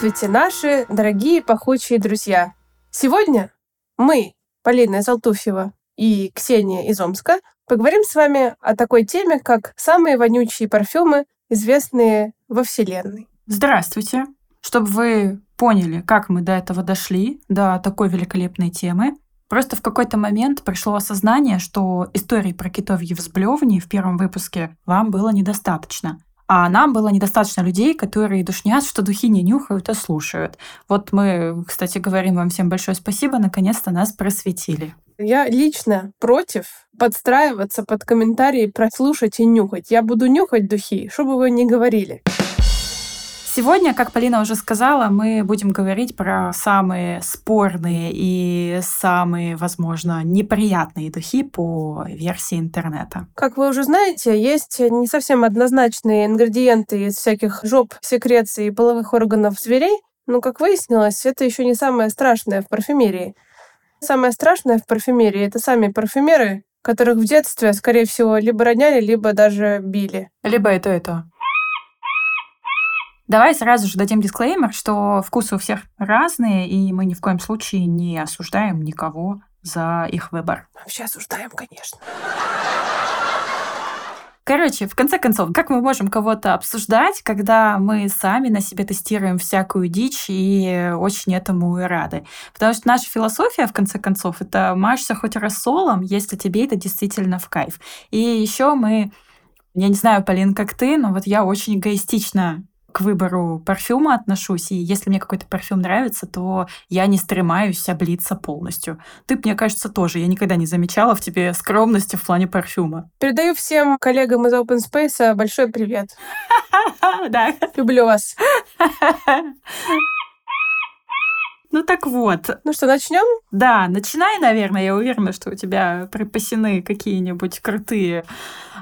Здравствуйте, наши дорогие пахучие друзья! Сегодня мы, Полина Залтуфьева и Ксения из Омска, поговорим с вами о такой теме, как самые вонючие парфюмы, известные во Вселенной. Здравствуйте! Чтобы вы поняли, как мы до этого дошли, до такой великолепной темы, просто в какой-то момент пришло осознание, что истории про китовьи взблевни в первом выпуске вам было недостаточно. А нам было недостаточно людей, которые душнят, что духи не нюхают, а слушают. Вот мы, кстати, говорим вам всем большое спасибо, наконец-то нас просветили. Я лично против подстраиваться под комментарии про слушать и нюхать. Я буду нюхать духи, чтобы вы не говорили. Сегодня, как Полина уже сказала, мы будем говорить про самые спорные и самые, возможно, неприятные духи по версии интернета. Как вы уже знаете, есть не совсем однозначные ингредиенты из всяких жоп, секреций и половых органов зверей, но, как выяснилось, это еще не самое страшное в парфюмерии. Самое страшное в парфюмерии — это сами парфюмеры, которых в детстве, скорее всего, либо роняли, либо даже били. Либо это это. Давай сразу же дадим дисклеймер, что вкусы у всех разные, и мы ни в коем случае не осуждаем никого за их выбор. Вообще осуждаем, конечно. Короче, в конце концов, как мы можем кого-то обсуждать, когда мы сами на себе тестируем всякую дичь и очень этому и рады? Потому что наша философия, в конце концов, это мажься хоть рассолом, если тебе это действительно в кайф. И еще мы я не знаю, Полин, как ты, но вот я очень эгоистично к выбору парфюма отношусь, и если мне какой-то парфюм нравится, то я не стремаюсь облиться полностью. Ты, мне кажется, тоже. Я никогда не замечала в тебе скромности в плане парфюма. Передаю всем коллегам из Open Space большой привет. Да. Люблю вас. Ну так вот. Ну что, начнем? Да, начинай, наверное. Я уверена, что у тебя припасены какие-нибудь крутые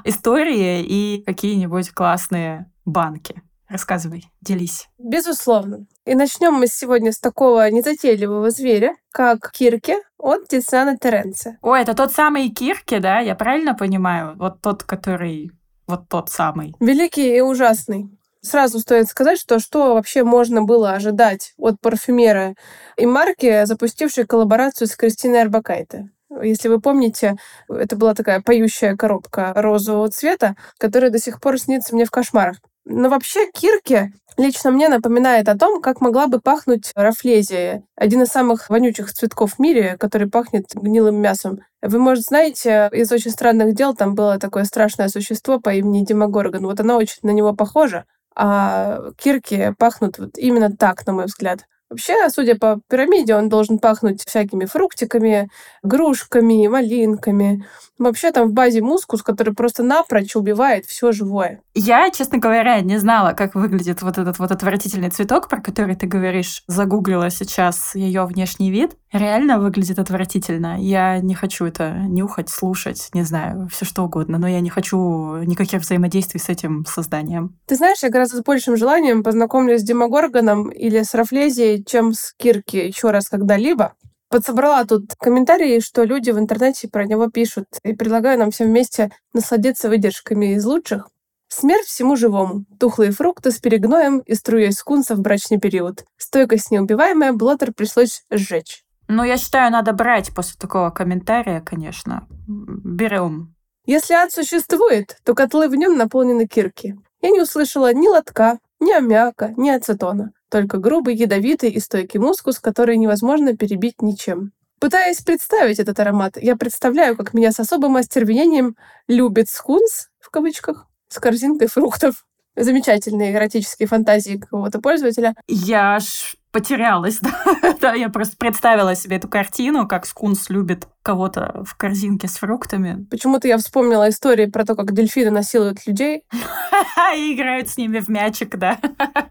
истории и какие-нибудь классные банки. Рассказывай, делись. Безусловно. И начнем мы сегодня с такого незатейливого зверя, как Кирки от Тициана Теренца. О, это тот самый Кирки, да? Я правильно понимаю? Вот тот, который... Вот тот самый. Великий и ужасный. Сразу стоит сказать, что что вообще можно было ожидать от парфюмера и марки, запустившей коллаборацию с Кристиной Арбакайте. Если вы помните, это была такая поющая коробка розового цвета, которая до сих пор снится мне в кошмарах. Но вообще кирки лично мне напоминает о том, как могла бы пахнуть рафлезия, один из самых вонючих цветков в мире, который пахнет гнилым мясом. Вы, может, знаете, из «Очень странных дел» там было такое страшное существо по имени Демогоргон. Вот она очень на него похожа, а кирки пахнут вот именно так, на мой взгляд. Вообще, судя по пирамиде, он должен пахнуть всякими фруктиками, грушками, малинками. Вообще там в базе мускус, который просто напрочь убивает все живое. Я, честно говоря, не знала, как выглядит вот этот вот отвратительный цветок, про который ты говоришь. Загуглила сейчас ее внешний вид. Реально выглядит отвратительно. Я не хочу это нюхать, слушать, не знаю, все что угодно, но я не хочу никаких взаимодействий с этим созданием. Ты знаешь, я гораздо с большим желанием познакомлюсь с Демогоргоном или с Рафлезией, чем с Кирки еще раз когда-либо. Подсобрала тут комментарии, что люди в интернете про него пишут, и предлагаю нам всем вместе насладиться выдержками из лучших. Смерть всему живому. Тухлые фрукты с перегноем и струей скунса в брачный период. Стойкость неубиваемая, блоттер пришлось сжечь. Ну, я считаю, надо брать после такого комментария, конечно. Берем. Если ад существует, то котлы в нем наполнены кирки. Я не услышала ни лотка, ни аммиака, ни ацетона. Только грубый, ядовитый и стойкий мускус, который невозможно перебить ничем. Пытаясь представить этот аромат, я представляю, как меня с особым остервенением любит скунс, в кавычках, с корзинкой фруктов. Замечательные эротические фантазии какого-то пользователя. Я аж потерялась, да. да, я просто представила себе эту картину, как скунс любит кого-то в корзинке с фруктами. Почему-то я вспомнила истории про то, как дельфины насилуют людей. И играют с ними в мячик, да.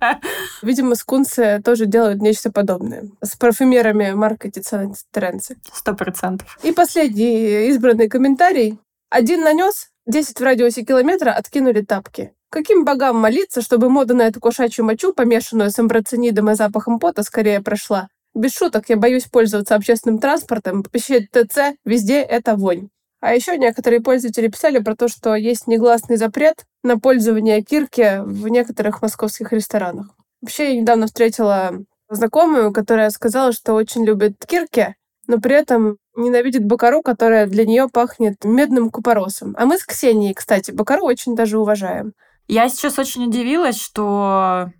Видимо, скунсы тоже делают нечто подобное. С парфюмерами марки Теренци. Сто процентов. И последний избранный комментарий. Один нанес, 10 в радиусе километра откинули тапки. Каким богам молиться, чтобы мода на эту кошачью мочу, помешанную с амброцинидом и запахом пота, скорее прошла? Без шуток, я боюсь пользоваться общественным транспортом. Посещать ТЦ везде это вонь. А еще некоторые пользователи писали про то, что есть негласный запрет на пользование кирки в некоторых московских ресторанах. Вообще, я недавно встретила знакомую, которая сказала, что очень любит кирки, но при этом ненавидит бакару, которая для нее пахнет медным купоросом. А мы с Ксенией, кстати, бакару очень даже уважаем. Я сейчас очень удивилась, что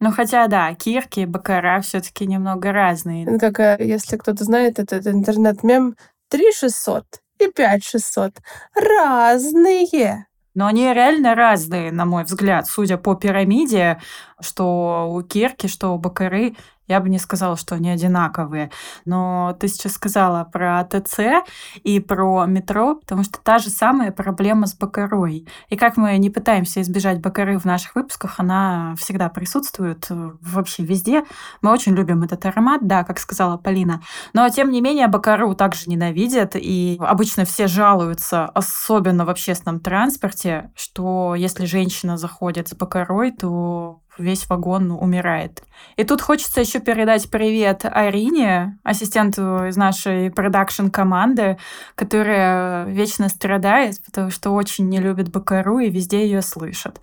ну, хотя, да, кирки и бакара все таки немного разные. Ну, как, э, если кто-то знает, этот интернет-мем 3600 и 5600. Разные. Но они реально разные, на мой взгляд, судя по пирамиде, что у Кирки, что у Бакары я бы не сказала, что они одинаковые. Но ты сейчас сказала про ТЦ и про метро, потому что та же самая проблема с Бакарой. И как мы не пытаемся избежать Бакары в наших выпусках, она всегда присутствует э, вообще везде. Мы очень любим этот аромат, да, как сказала Полина. Но, тем не менее, Бакару также ненавидят, и обычно все жалуются, особенно в общественном транспорте, что если женщина заходит с Бакарой, то весь вагон умирает. И тут хочется еще передать привет Арине, ассистенту из нашей продакшн-команды, которая вечно страдает, потому что очень не любит Бакару и везде ее слышат.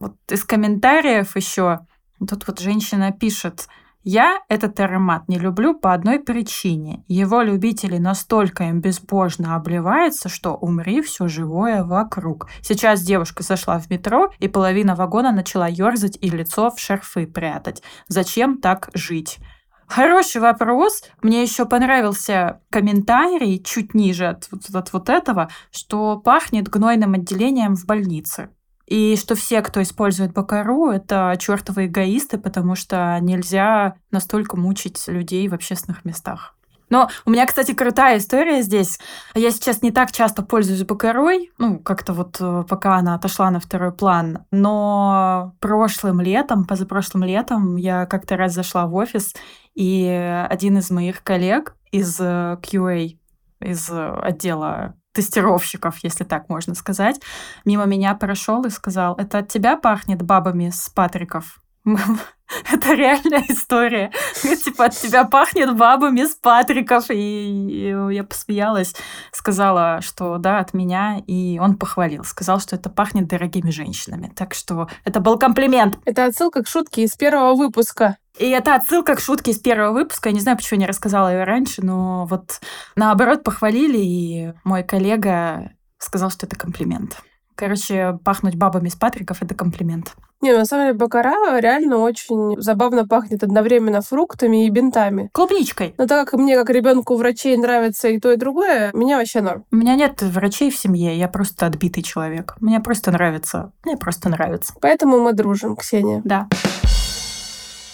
Вот из комментариев еще тут вот женщина пишет, я этот аромат не люблю по одной причине. Его любители настолько им безбожно обливаются, что умри все живое вокруг. Сейчас девушка зашла в метро, и половина вагона начала ерзать и лицо в шарфы прятать. Зачем так жить? Хороший вопрос. Мне еще понравился комментарий чуть ниже от, от вот этого, что пахнет гнойным отделением в больнице. И что все, кто использует Бакару, это чертовы эгоисты, потому что нельзя настолько мучить людей в общественных местах. Но у меня, кстати, крутая история здесь. Я сейчас не так часто пользуюсь Бакарой, ну, как-то вот э, пока она отошла на второй план. Но прошлым летом, позапрошлым летом я как-то раз зашла в офис, и один из моих коллег из э, QA, из отдела тестировщиков, если так можно сказать, мимо меня прошел и сказал, это от тебя пахнет бабами с Патриков? Это реальная история. Типа от тебя пахнет бабами с Патриков. И я посмеялась, сказала, что да, от меня. И он похвалил. Сказал, что это пахнет дорогими женщинами. Так что это был комплимент. Это отсылка к шутке из первого выпуска. И это отсылка к шутке из первого выпуска. Я не знаю, почему я не рассказала ее раньше, но вот наоборот похвалили, и мой коллега сказал, что это комплимент. Короче, пахнуть бабами с Патриков — это комплимент. Не, на самом деле бакара реально очень забавно пахнет одновременно фруктами и бинтами. Клубничкой. Но так как мне, как ребенку врачей, нравится и то, и другое, меня вообще норм. У меня нет врачей в семье, я просто отбитый человек. Мне просто нравится. Мне просто нравится. Поэтому мы дружим, Ксения. Да.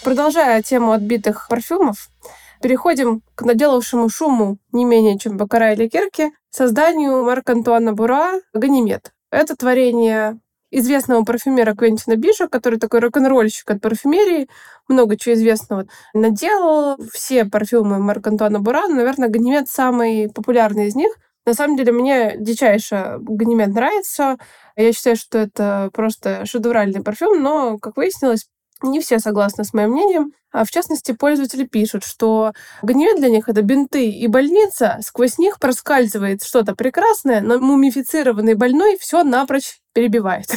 Продолжая тему отбитых парфюмов, переходим к наделавшему шуму не менее, чем Бакара или Кирки, созданию Марка Антуана Бура «Ганимед». Это творение известного парфюмера Квентина Биша, который такой рок-н-ролльщик от парфюмерии, много чего известного. Наделал все парфюмы Марка Антуана Бура, наверное, Ганимед самый популярный из них. На самом деле, мне дичайше Ганимед нравится. Я считаю, что это просто шедевральный парфюм, но, как выяснилось, не все согласны с моим мнением. А в частности, пользователи пишут, что гнев для них — это бинты и больница, сквозь них проскальзывает что-то прекрасное, но мумифицированный больной все напрочь перебивает.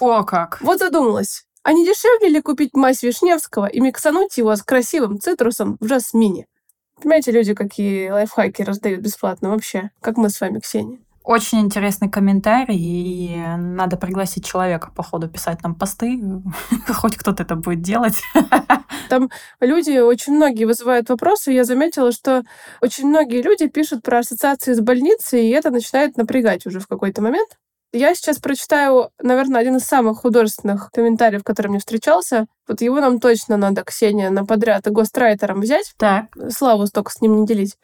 О, как! Вот задумалась. А не дешевле ли купить мазь Вишневского и миксануть его с красивым цитрусом в жасмине? Понимаете, люди какие лайфхаки раздают бесплатно вообще, как мы с вами, Ксения. Очень интересный комментарий, и надо пригласить человека, по ходу, писать нам посты. Хоть кто-то это будет делать. Там люди, очень многие вызывают вопросы. Я заметила, что очень многие люди пишут про ассоциации с больницей, и это начинает напрягать уже в какой-то момент. Я сейчас прочитаю, наверное, один из самых художественных комментариев, который мне встречался. Вот его нам точно надо, Ксения, на подряд и гострайтером взять. Так. Славу столько с ним не делить.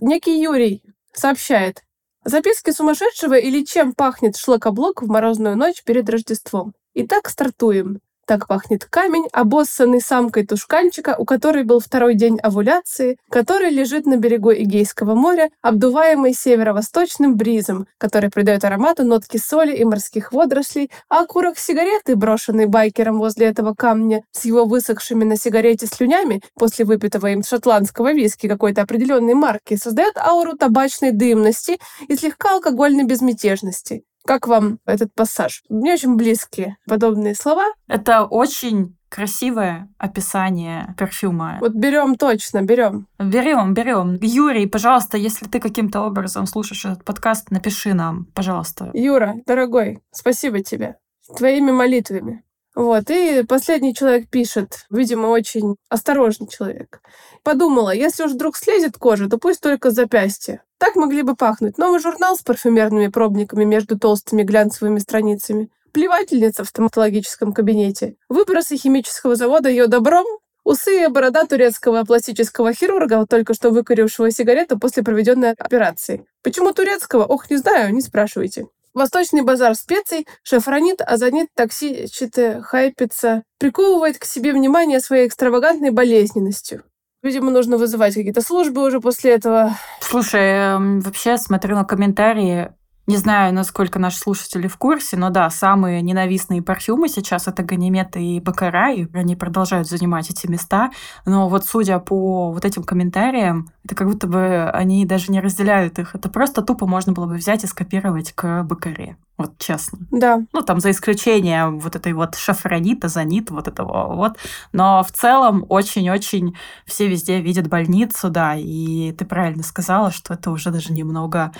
Некий Юрий сообщает. Записки сумасшедшего или чем пахнет шлакоблок в морозную ночь перед Рождеством. Итак, стартуем. Так пахнет камень, обоссанный самкой тушканчика, у которой был второй день овуляции, который лежит на берегу Эгейского моря, обдуваемый северо-восточным бризом, который придает аромату нотки соли и морских водорослей, а окурок сигареты, брошенный байкером возле этого камня, с его высохшими на сигарете слюнями после выпитого им шотландского виски какой-то определенной марки, создает ауру табачной дымности и слегка алкогольной безмятежности. Как вам этот пассаж? Мне очень близкие подобные слова. Это очень красивое описание парфюма. Вот берем точно, берем. Берем, берем. Юрий, пожалуйста, если ты каким-то образом слушаешь этот подкаст, напиши нам, пожалуйста. Юра, дорогой, спасибо тебе. Твоими молитвами. Вот, и последний человек пишет, видимо, очень осторожный человек. Подумала, если уж вдруг слезет кожа, то пусть только запястье. Так могли бы пахнуть новый журнал с парфюмерными пробниками между толстыми глянцевыми страницами, плевательница в стоматологическом кабинете, выбросы химического завода ее добром, усы и борода турецкого пластического хирурга, только что выкурившего сигарету после проведенной операции. Почему турецкого? Ох, не знаю, не спрашивайте. Восточный базар специй, шафранит, азонит, токсичит, хайпится, приковывает к себе внимание своей экстравагантной болезненностью. Видимо, нужно вызывать какие-то службы уже после этого. Слушай, эм, вообще смотрю на комментарии. Не знаю, насколько наши слушатели в курсе, но да, самые ненавистные парфюмы сейчас это Ганимед и Бакара, и они продолжают занимать эти места. Но вот судя по вот этим комментариям, это как будто бы они даже не разделяют их. Это просто тупо можно было бы взять и скопировать к Бакаре. Вот честно. Да. Ну, там за исключением вот этой вот шафранита, зонит, вот этого вот. Но в целом очень-очень все везде видят больницу, да, и ты правильно сказала, что это уже даже немного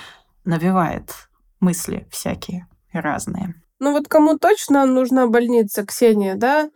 навевает мысли всякие разные. Ну вот кому точно нужна больница, Ксения, да?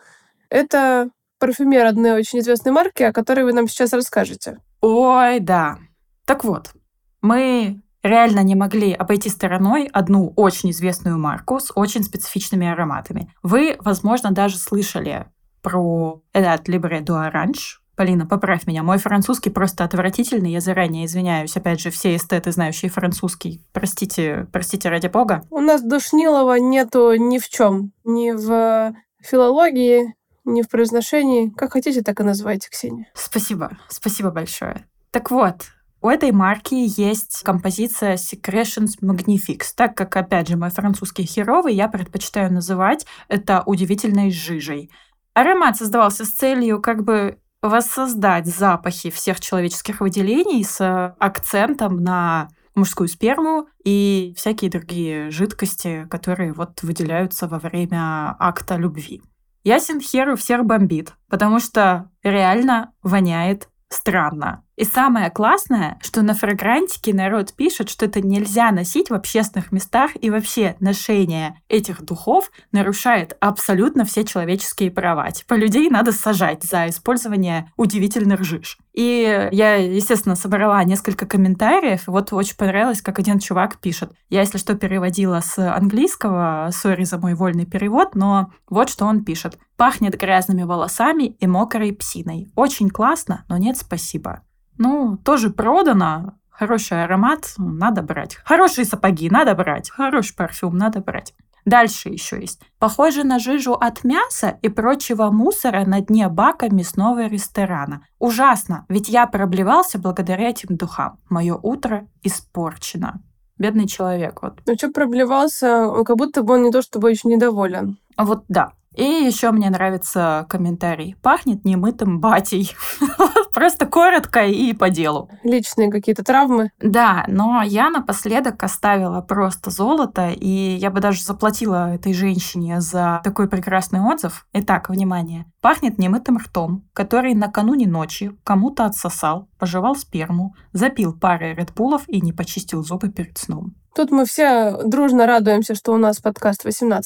Это парфюмер одной очень известной марки, о которой вы нам сейчас расскажете. Ой, да. Так вот, мы реально не могли обойти стороной одну очень известную марку с очень специфичными ароматами. Вы, возможно, даже слышали про этот Libre d'Orange, Полина, поправь меня. Мой французский просто отвратительный. Я заранее извиняюсь. Опять же, все эстеты, знающие французский. Простите, простите ради бога. У нас душнилова нету ни в чем. Ни в филологии, ни в произношении. Как хотите, так и называйте, Ксения. Спасибо. Спасибо большое. Так вот, у этой марки есть композиция Secretions Magnifiques. Так как, опять же, мой французский херовый, я предпочитаю называть это удивительной жижей. Аромат создавался с целью как бы воссоздать запахи всех человеческих выделений с акцентом на мужскую сперму и всякие другие жидкости, которые вот выделяются во время акта любви. Ясен хер всех бомбит, потому что реально воняет странно. И самое классное, что на фрагрантике народ пишет, что это нельзя носить в общественных местах, и вообще ношение этих духов нарушает абсолютно все человеческие права. Типа людей надо сажать за использование удивительных жиж. И я, естественно, собрала несколько комментариев, вот очень понравилось, как один чувак пишет. Я, если что, переводила с английского, сори за мой вольный перевод, но вот что он пишет. Пахнет грязными волосами и мокрой псиной. Очень классно, но нет спасибо. Ну, тоже продано. Хороший аромат, надо брать. Хорошие сапоги, надо брать. Хороший парфюм, надо брать. Дальше еще есть. Похоже на жижу от мяса и прочего мусора на дне бака мясного ресторана. Ужасно, ведь я проблевался благодаря этим духам. Мое утро испорчено. Бедный человек. Вот. Ну что проблевался, как будто бы он не то чтобы еще недоволен. Вот да. И еще мне нравится комментарий. Пахнет немытым батей. Просто коротко и по делу. Личные какие-то травмы. Да, но я напоследок оставила просто золото, и я бы даже заплатила этой женщине за такой прекрасный отзыв. Итак, внимание. Пахнет немытым ртом, который накануне ночи кому-то отсосал, пожевал сперму, запил парой редпулов и не почистил зубы перед сном. Тут мы все дружно радуемся, что у нас подкаст 18+.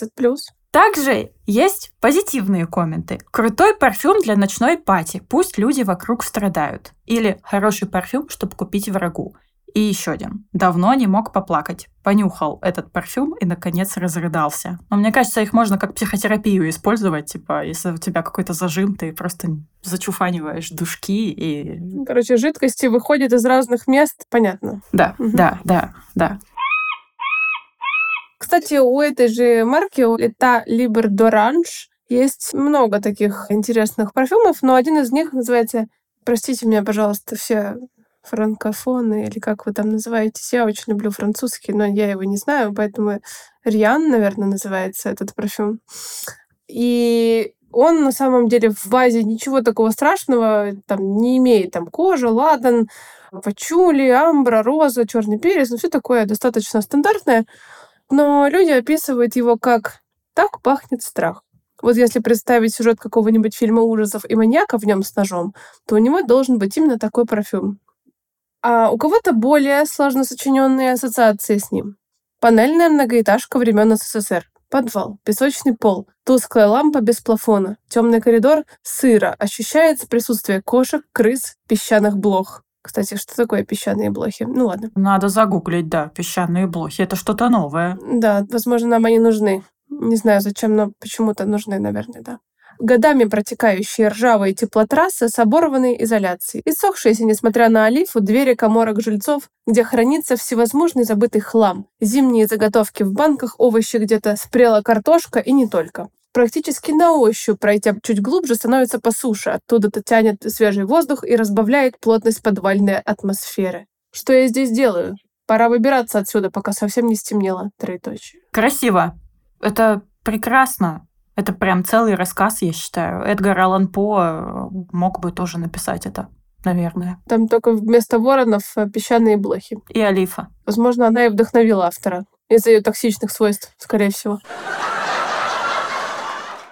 Также есть позитивные комменты. Крутой парфюм для ночной пати. Пусть люди вокруг страдают. Или хороший парфюм, чтобы купить врагу. И еще один. Давно не мог поплакать. Понюхал этот парфюм и, наконец, разрыдался. Но мне кажется, их можно как психотерапию использовать. Типа, если у тебя какой-то зажим, ты просто зачуфаниваешь душки и... Короче, жидкости выходят из разных мест, понятно. Да, угу. да, да, да. Кстати, у этой же марки, у Лета Liber d'Orange, есть много таких интересных парфюмов, но один из них называется, простите меня, пожалуйста, все франкофоны, или как вы там называетесь. Я очень люблю французский, но я его не знаю, поэтому Риан, наверное, называется этот парфюм. И он на самом деле в базе ничего такого страшного там не имеет. Там кожа, ладан, пачули, амбра, роза, черный перец, ну все такое достаточно стандартное. Но люди описывают его как «так пахнет страх». Вот если представить сюжет какого-нибудь фильма ужасов и маньяка в нем с ножом, то у него должен быть именно такой парфюм. А у кого-то более сложно сочиненные ассоциации с ним. Панельная многоэтажка времен СССР. Подвал, песочный пол, тусклая лампа без плафона, темный коридор, сыро, ощущается присутствие кошек, крыс, песчаных блох. Кстати, что такое песчаные блохи? Ну ладно. Надо загуглить, да, песчаные блохи. Это что-то новое. Да, возможно, нам они нужны. Не знаю, зачем, но почему-то нужны, наверное, да. Годами протекающие ржавые теплотрассы с оборванной изоляцией. Иссохшиеся, несмотря на олифу, двери коморок жильцов, где хранится всевозможный забытый хлам. Зимние заготовки в банках, овощи где-то, спрела картошка и не только. Практически на ощупь, пройдя чуть глубже, становится по суше. Оттуда-то тянет свежий воздух и разбавляет плотность подвальной атмосферы. Что я здесь делаю? Пора выбираться отсюда, пока совсем не стемнело. Троеточие. Красиво. Это прекрасно. Это прям целый рассказ, я считаю. Эдгар Аллан По э, мог бы тоже написать это, наверное. Там только вместо воронов э, песчаные блохи. И Алифа. Возможно, она и вдохновила автора из-за ее токсичных свойств, скорее всего.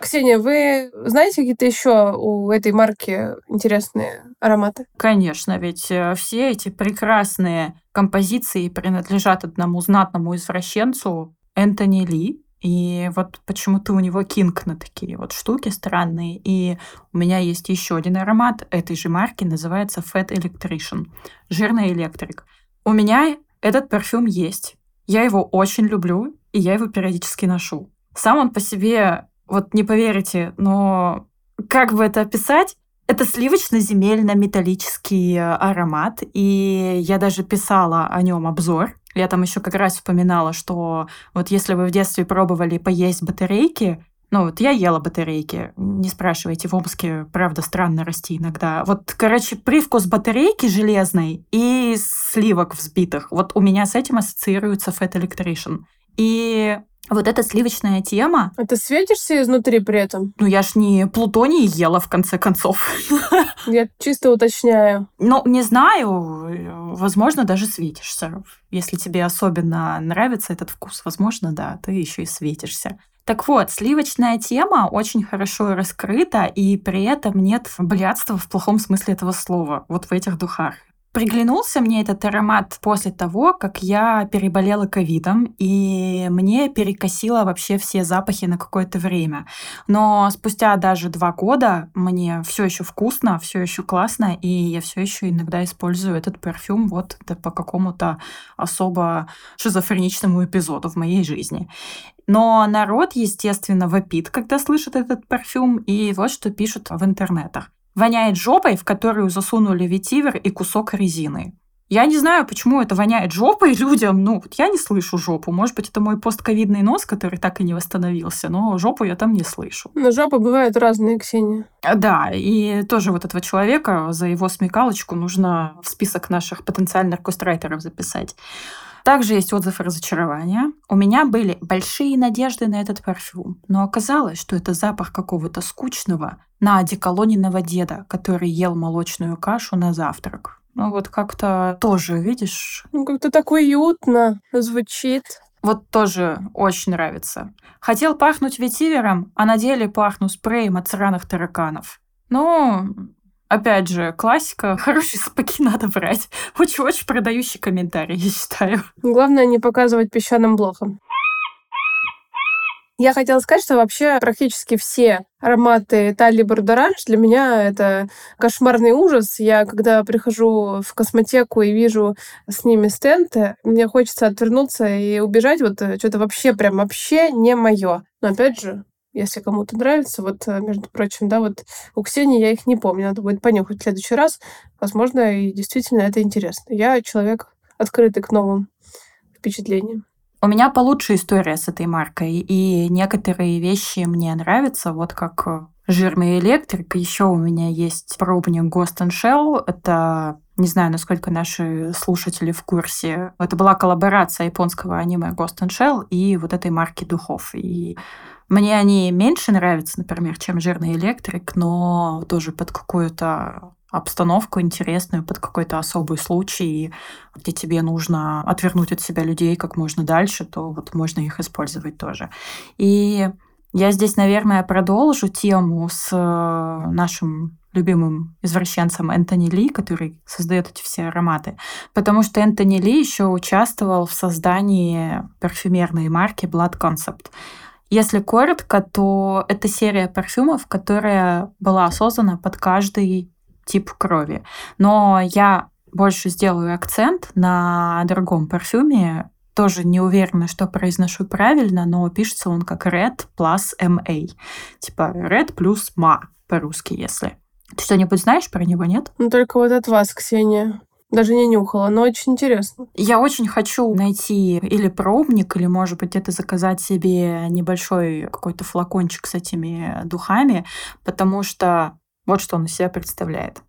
Ксения, вы знаете какие-то еще у этой марки интересные ароматы? Конечно, ведь э, все эти прекрасные композиции принадлежат одному знатному извращенцу Энтони Ли, и вот почему-то у него кинг на такие вот штуки странные. И у меня есть еще один аромат этой же марки, называется Fat Electrician. Жирный электрик. У меня этот парфюм есть. Я его очень люблю, и я его периодически ношу. Сам он по себе, вот не поверите, но как бы это описать? Это сливочно-земельно-металлический аромат, и я даже писала о нем обзор. Я там еще как раз вспоминала, что вот если вы в детстве пробовали поесть батарейки, ну, вот я ела батарейки. Не спрашивайте, в Омске, правда, странно расти иногда. Вот, короче, привкус батарейки железной и сливок взбитых. Вот у меня с этим ассоциируется Fat Electrician. И вот эта сливочная тема... А ты светишься изнутри при этом? Ну, я ж не плутоний ела, в конце концов. Я чисто уточняю. Ну, не знаю, возможно, даже светишься. Если тебе особенно нравится этот вкус, возможно, да, ты еще и светишься. Так вот, сливочная тема очень хорошо раскрыта, и при этом нет блядства в плохом смысле этого слова, вот в этих духах. Приглянулся мне этот аромат после того, как я переболела ковидом, и мне перекосило вообще все запахи на какое-то время. Но спустя даже два года мне все еще вкусно, все еще классно, и я все еще иногда использую этот парфюм вот по какому-то особо шизофреничному эпизоду в моей жизни. Но народ, естественно, вопит, когда слышит этот парфюм, и вот что пишут в интернетах. Воняет жопой, в которую засунули ветивер и кусок резины. Я не знаю, почему это воняет жопой людям. Ну, вот я не слышу жопу. Может быть, это мой постковидный нос, который так и не восстановился, но жопу я там не слышу. Но жопы бывают разные, Ксения. Да, и тоже вот этого человека за его смекалочку нужно в список наших потенциальных кострайтеров записать. Также есть отзыв разочарования. У меня были большие надежды на этот парфюм, но оказалось, что это запах какого-то скучного на одеколоненного деда, который ел молочную кашу на завтрак. Ну вот как-то тоже, видишь... Ну как-то так уютно звучит. Вот тоже очень нравится. Хотел пахнуть ветивером, а на деле пахну спреем от сраных тараканов. Ну, Опять же, классика. Хорошие сапоги надо брать. Очень-очень продающий комментарий, я считаю. Главное не показывать песчаным блоком. Я хотела сказать, что вообще практически все ароматы Тали Бордоранж для меня это кошмарный ужас. Я, когда прихожу в косметеку и вижу с ними стенты, мне хочется отвернуться и убежать. Вот э, что-то вообще прям вообще не мое. Но опять же, если кому-то нравится. Вот, э, между прочим, да, вот у Ксении я их не помню, надо будет понюхать в следующий раз. Возможно, и действительно это интересно. Я человек открытый к новым впечатлениям. У меня получше история с этой маркой, и некоторые вещи мне нравятся, вот как э, жирный электрик. Еще у меня есть пробник Ghost and Shell. Это не знаю, насколько наши слушатели в курсе. Это была коллаборация японского аниме Ghost and Shell и вот этой марки духов. И мне они меньше нравятся, например, чем жирный электрик, но тоже под какую-то обстановку интересную, под какой-то особый случай, где тебе нужно отвернуть от себя людей как можно дальше, то вот можно их использовать тоже. И Я здесь, наверное, продолжу тему с э, нашим любимым извращенцем Энтони Ли, который создает эти все ароматы. Потому что Энтони Ли еще участвовал в создании парфюмерной марки Blood Concept. Если коротко, то это серия парфюмов, которая была создана под каждый тип крови. Но я больше сделаю акцент на другом парфюме. Тоже не уверена, что произношу правильно, но пишется он как Red plus MA. Типа Red плюс MA по-русски, если. Ты что-нибудь знаешь про него, нет? Ну, только вот от вас, Ксения. Даже не нюхала, но очень интересно. Я очень хочу найти или пробник, или, может быть, где-то заказать себе небольшой какой-то флакончик с этими духами, потому что вот что он из себя представляет.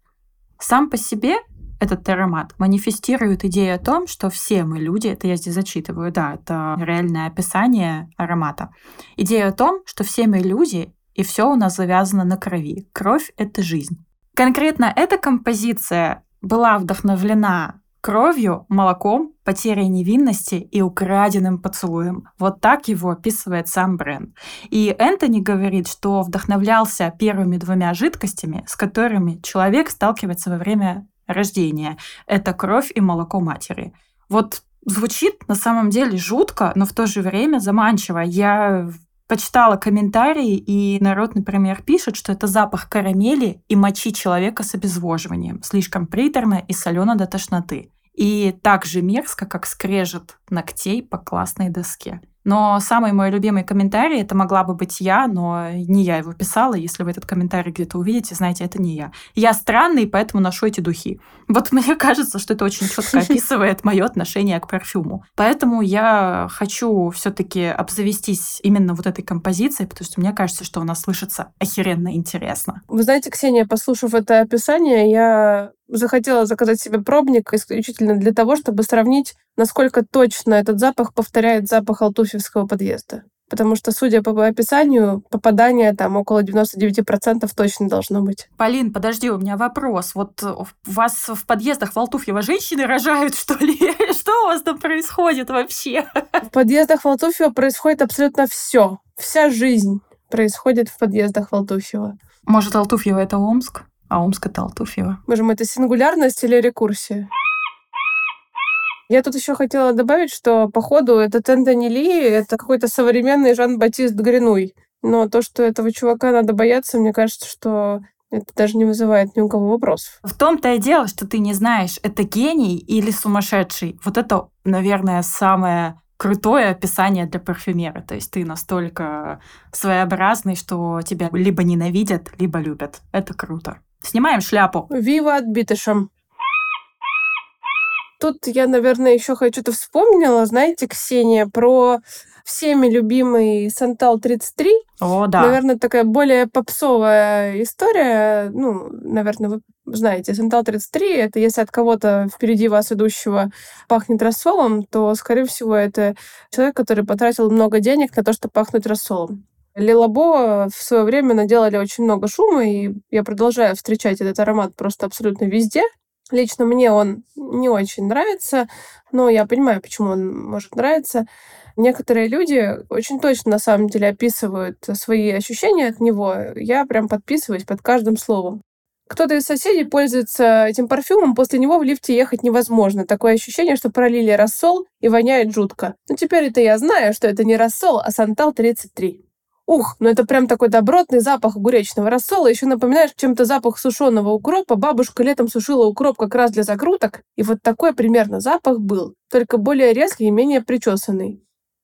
Сам по себе этот аромат манифестирует идею о том, что все мы люди, это я здесь зачитываю, да, это реальное описание аромата. Идея о том, что все мы люди, и все у нас завязано на крови. Кровь — это жизнь. Конкретно эта композиция была вдохновлена кровью, молоком, потерей невинности и украденным поцелуем. Вот так его описывает сам бренд. И Энтони говорит, что вдохновлялся первыми двумя жидкостями, с которыми человек сталкивается во время рождения. Это кровь и молоко матери. Вот звучит на самом деле жутко, но в то же время заманчиво. Я почитала комментарии, и народ, например, пишет, что это запах карамели и мочи человека с обезвоживанием. Слишком приторно и солено до тошноты. И так же мерзко, как скрежет ногтей по классной доске. Но самый мой любимый комментарий, это могла бы быть я, но не я его писала. Если вы этот комментарий где-то увидите, знаете, это не я. Я странный, поэтому ношу эти духи. Вот мне кажется, что это очень четко описывает мое отношение к парфюму. Поэтому я хочу все-таки обзавестись именно вот этой композицией, потому что мне кажется, что она слышится охеренно интересно. Вы знаете, Ксения, послушав это описание, я захотела заказать себе пробник исключительно для того, чтобы сравнить, насколько точно этот запах повторяет запах алтуфьевского подъезда. Потому что, судя по описанию, попадание там около 99% точно должно быть. Полин, подожди, у меня вопрос. Вот у вас в подъездах в Алтуфьево женщины рожают, что ли? Что у вас там происходит вообще? В подъездах в Алтуфьево происходит абсолютно все. Вся жизнь происходит в подъездах в Алтуфьево. Может, Алтуфьево — это Омск? А Омск — это Алтуфьево. Можем, это сингулярность или рекурсия? Я тут еще хотела добавить, что, походу, этот Энтони Ли — это какой-то современный Жан-Батист Гринуй. Но то, что этого чувака надо бояться, мне кажется, что это даже не вызывает ни у кого вопросов. В том-то и дело, что ты не знаешь, это гений или сумасшедший. Вот это, наверное, самое крутое описание для парфюмера. То есть ты настолько своеобразный, что тебя либо ненавидят, либо любят. Это круто. Снимаем шляпу. Вива отбитышем. Тут я, наверное, еще хочу-то вспомнила, знаете, Ксения, про всеми любимый Сантал 33. О, да. Наверное, такая более попсовая история. Ну, наверное, вы знаете, Сантал 33 это если от кого-то впереди вас идущего пахнет рассолом, то, скорее всего, это человек, который потратил много денег на то, чтобы пахнуть рассолом. Лилабо в свое время наделали очень много шума, и я продолжаю встречать этот аромат просто абсолютно везде. Лично мне он не очень нравится, но я понимаю, почему он может нравиться. Некоторые люди очень точно на самом деле описывают свои ощущения от него. Я прям подписываюсь под каждым словом. Кто-то из соседей пользуется этим парфюмом, после него в лифте ехать невозможно. Такое ощущение, что пролили рассол и воняет жутко. Но теперь это я знаю, что это не рассол, а Сантал 33. Ух, ну это прям такой добротный запах огуречного рассола. Еще напоминаешь чем-то запах сушеного укропа. Бабушка летом сушила укроп как раз для закруток. И вот такой примерно запах был, только более резкий и менее причесанный.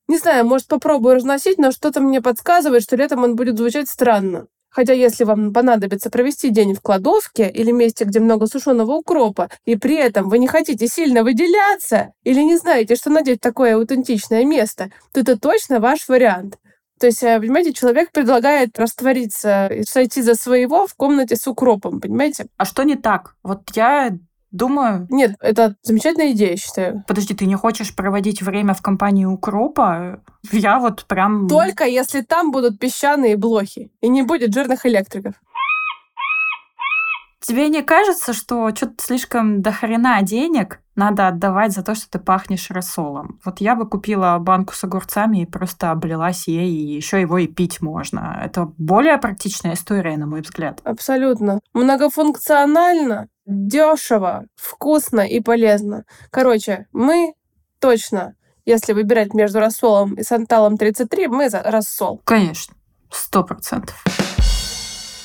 Не знаю, может попробую разносить, но что-то мне подсказывает, что летом он будет звучать странно. Хотя если вам понадобится провести день в кладовке или месте, где много сушеного укропа, и при этом вы не хотите сильно выделяться или не знаете, что надеть такое аутентичное место, то это точно ваш вариант. То есть, э, понимаете, человек предлагает раствориться и сойти за своего в комнате с укропом, понимаете? А что не так? Вот я думаю... Нет, это замечательная идея, считаю. Подожди, ты не хочешь проводить время в компании укропа? Я вот прям... Только если там будут песчаные блохи и не будет жирных электриков. Тебе не кажется, что что-то слишком дохрена денег надо отдавать за то, что ты пахнешь рассолом? Вот я бы купила банку с огурцами и просто облилась ей, и еще его и пить можно. Это более практичная история, на мой взгляд. Абсолютно. Многофункционально, дешево, вкусно и полезно. Короче, мы точно, если выбирать между рассолом и санталом 33, мы за рассол. Конечно, сто процентов.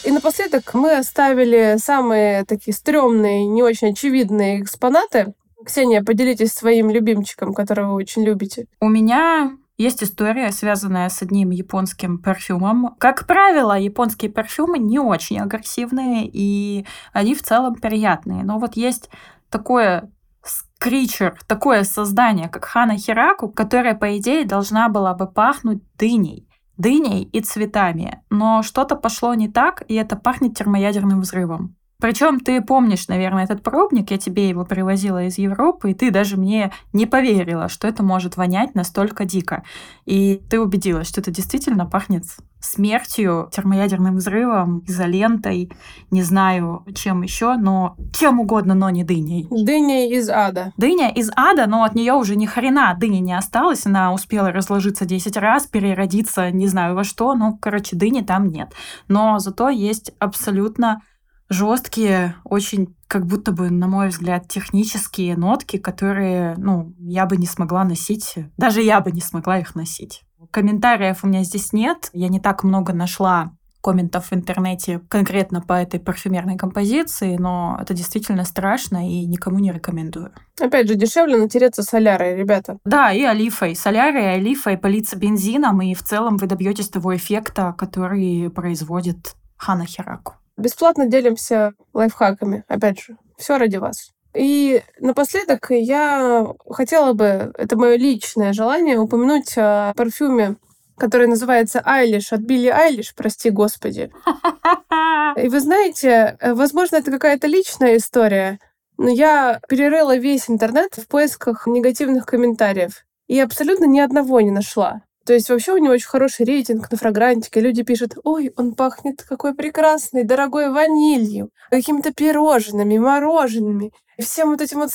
И напоследок мы оставили самые такие стрёмные, не очень очевидные экспонаты. Ксения, поделитесь своим любимчиком, которого вы очень любите. У меня есть история, связанная с одним японским парфюмом. Как правило, японские парфюмы не очень агрессивные, и они в целом приятные. Но вот есть такое скричер, такое создание, как Хана Хираку, которое, по идее, должна была бы пахнуть дыней дыней и цветами. Но что-то пошло не так, и это пахнет термоядерным взрывом. Причем ты помнишь, наверное, этот пробник, я тебе его привозила из Европы, и ты даже мне не поверила, что это может вонять настолько дико. И ты убедилась, что это действительно пахнет смертью, термоядерным взрывом, изолентой, не знаю, чем еще, но чем угодно, но не дыней. Дыня из ада. Дыня из ада, но от нее уже ни хрена дыни не осталось. Она успела разложиться 10 раз, переродиться не знаю во что. Ну, короче, дыни там нет. Но зато есть абсолютно жесткие, очень как будто бы, на мой взгляд, технические нотки, которые, ну, я бы не смогла носить, даже я бы не смогла их носить. Комментариев у меня здесь нет. Я не так много нашла комментов в интернете конкретно по этой парфюмерной композиции, но это действительно страшно и никому не рекомендую. Опять же, дешевле натереться солярой, ребята. Да, и олифой. Солярой, олифой, политься бензином, и в целом вы добьетесь того эффекта, который производит Хана Хираку. Бесплатно делимся лайфхаками, опять же. Все ради вас. И напоследок я хотела бы, это мое личное желание, упомянуть о парфюме, который называется «Айлиш» от Билли Айлиш, прости господи. И вы знаете, возможно, это какая-то личная история, но я перерыла весь интернет в поисках негативных комментариев и абсолютно ни одного не нашла. То есть вообще у него очень хороший рейтинг на фрагрантике. Люди пишут, ой, он пахнет какой прекрасный, дорогой ванилью, какими-то пирожными, мороженными, всем вот этим вот,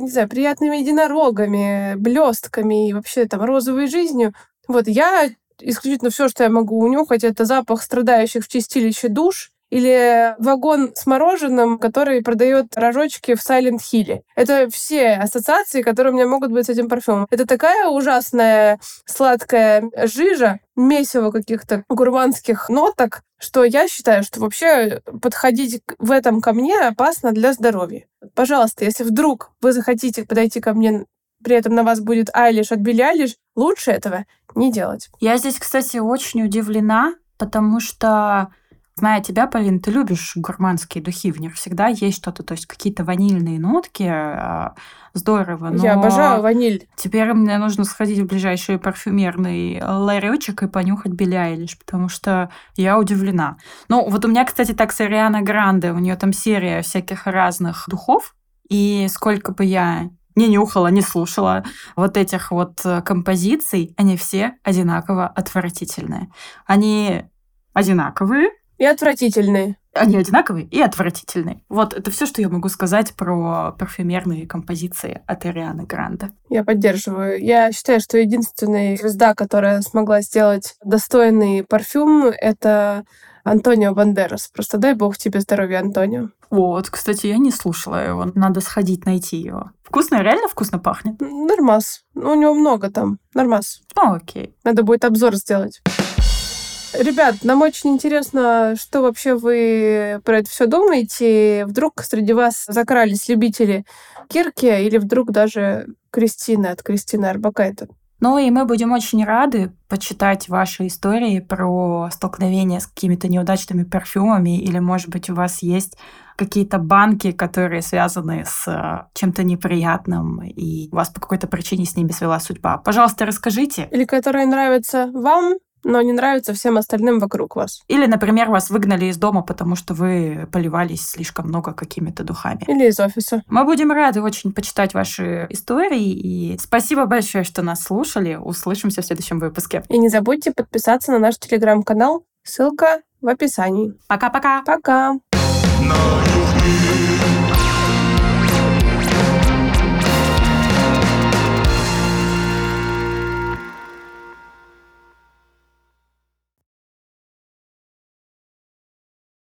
не знаю, приятными единорогами, блестками и вообще там розовой жизнью. Вот я исключительно все, что я могу унюхать, это запах страдающих в чистилище душ, или вагон с мороженым, который продает рожочки в Сайлент Хилле. Это все ассоциации, которые у меня могут быть с этим парфюмом. Это такая ужасная сладкая жижа, месиво каких-то гурманских ноток, что я считаю, что вообще подходить в этом ко мне опасно для здоровья. Пожалуйста, если вдруг вы захотите подойти ко мне при этом на вас будет Айлиш от Билли Айлиш, лучше этого не делать. Я здесь, кстати, очень удивлена, потому что Зная тебя, Полин, ты любишь гурманские духи, в них всегда есть что-то, то есть какие-то ванильные нотки, а, здорово. Но Я обожаю ваниль. Теперь мне нужно сходить в ближайший парфюмерный ларечек и понюхать Билли Айлиш, потому что я удивлена. Ну, вот у меня, кстати, так с Ариана Гранде, у нее там серия всяких разных духов, и сколько бы я не нюхала, не слушала вот этих вот э, композиций, они все одинаково отвратительные. Они одинаковые, и отвратительные. Они одинаковые и отвратительные. Вот это все, что я могу сказать про парфюмерные композиции от Арианы Гранде. Я поддерживаю. Я считаю, что единственная звезда, которая смогла сделать достойный парфюм, это Антонио Бандерас. Просто дай бог тебе здоровья, Антонио. Вот, кстати, я не слушала его. Надо сходить найти его. Вкусно, реально вкусно пахнет? Нормас. У него много там. Нормас. О, окей. Надо будет обзор сделать. Ребят, нам очень интересно, что вообще вы про это все думаете. Вдруг среди вас закрались любители Кирки или вдруг даже Кристины от Кристины Арбакайте? Ну и мы будем очень рады почитать ваши истории про столкновения с какими-то неудачными парфюмами, или, может быть, у вас есть какие-то банки, которые связаны с э, чем-то неприятным, и у вас по какой-то причине с ними свела судьба. Пожалуйста, расскажите. Или которые нравятся вам, но не нравится всем остальным вокруг вас. Или, например, вас выгнали из дома, потому что вы поливались слишком много какими-то духами. Или из офиса. Мы будем рады очень почитать ваши истории. И спасибо большое, что нас слушали. Услышимся в следующем выпуске. И не забудьте подписаться на наш телеграм-канал. Ссылка в описании. Пока-пока. Пока. -пока. Пока.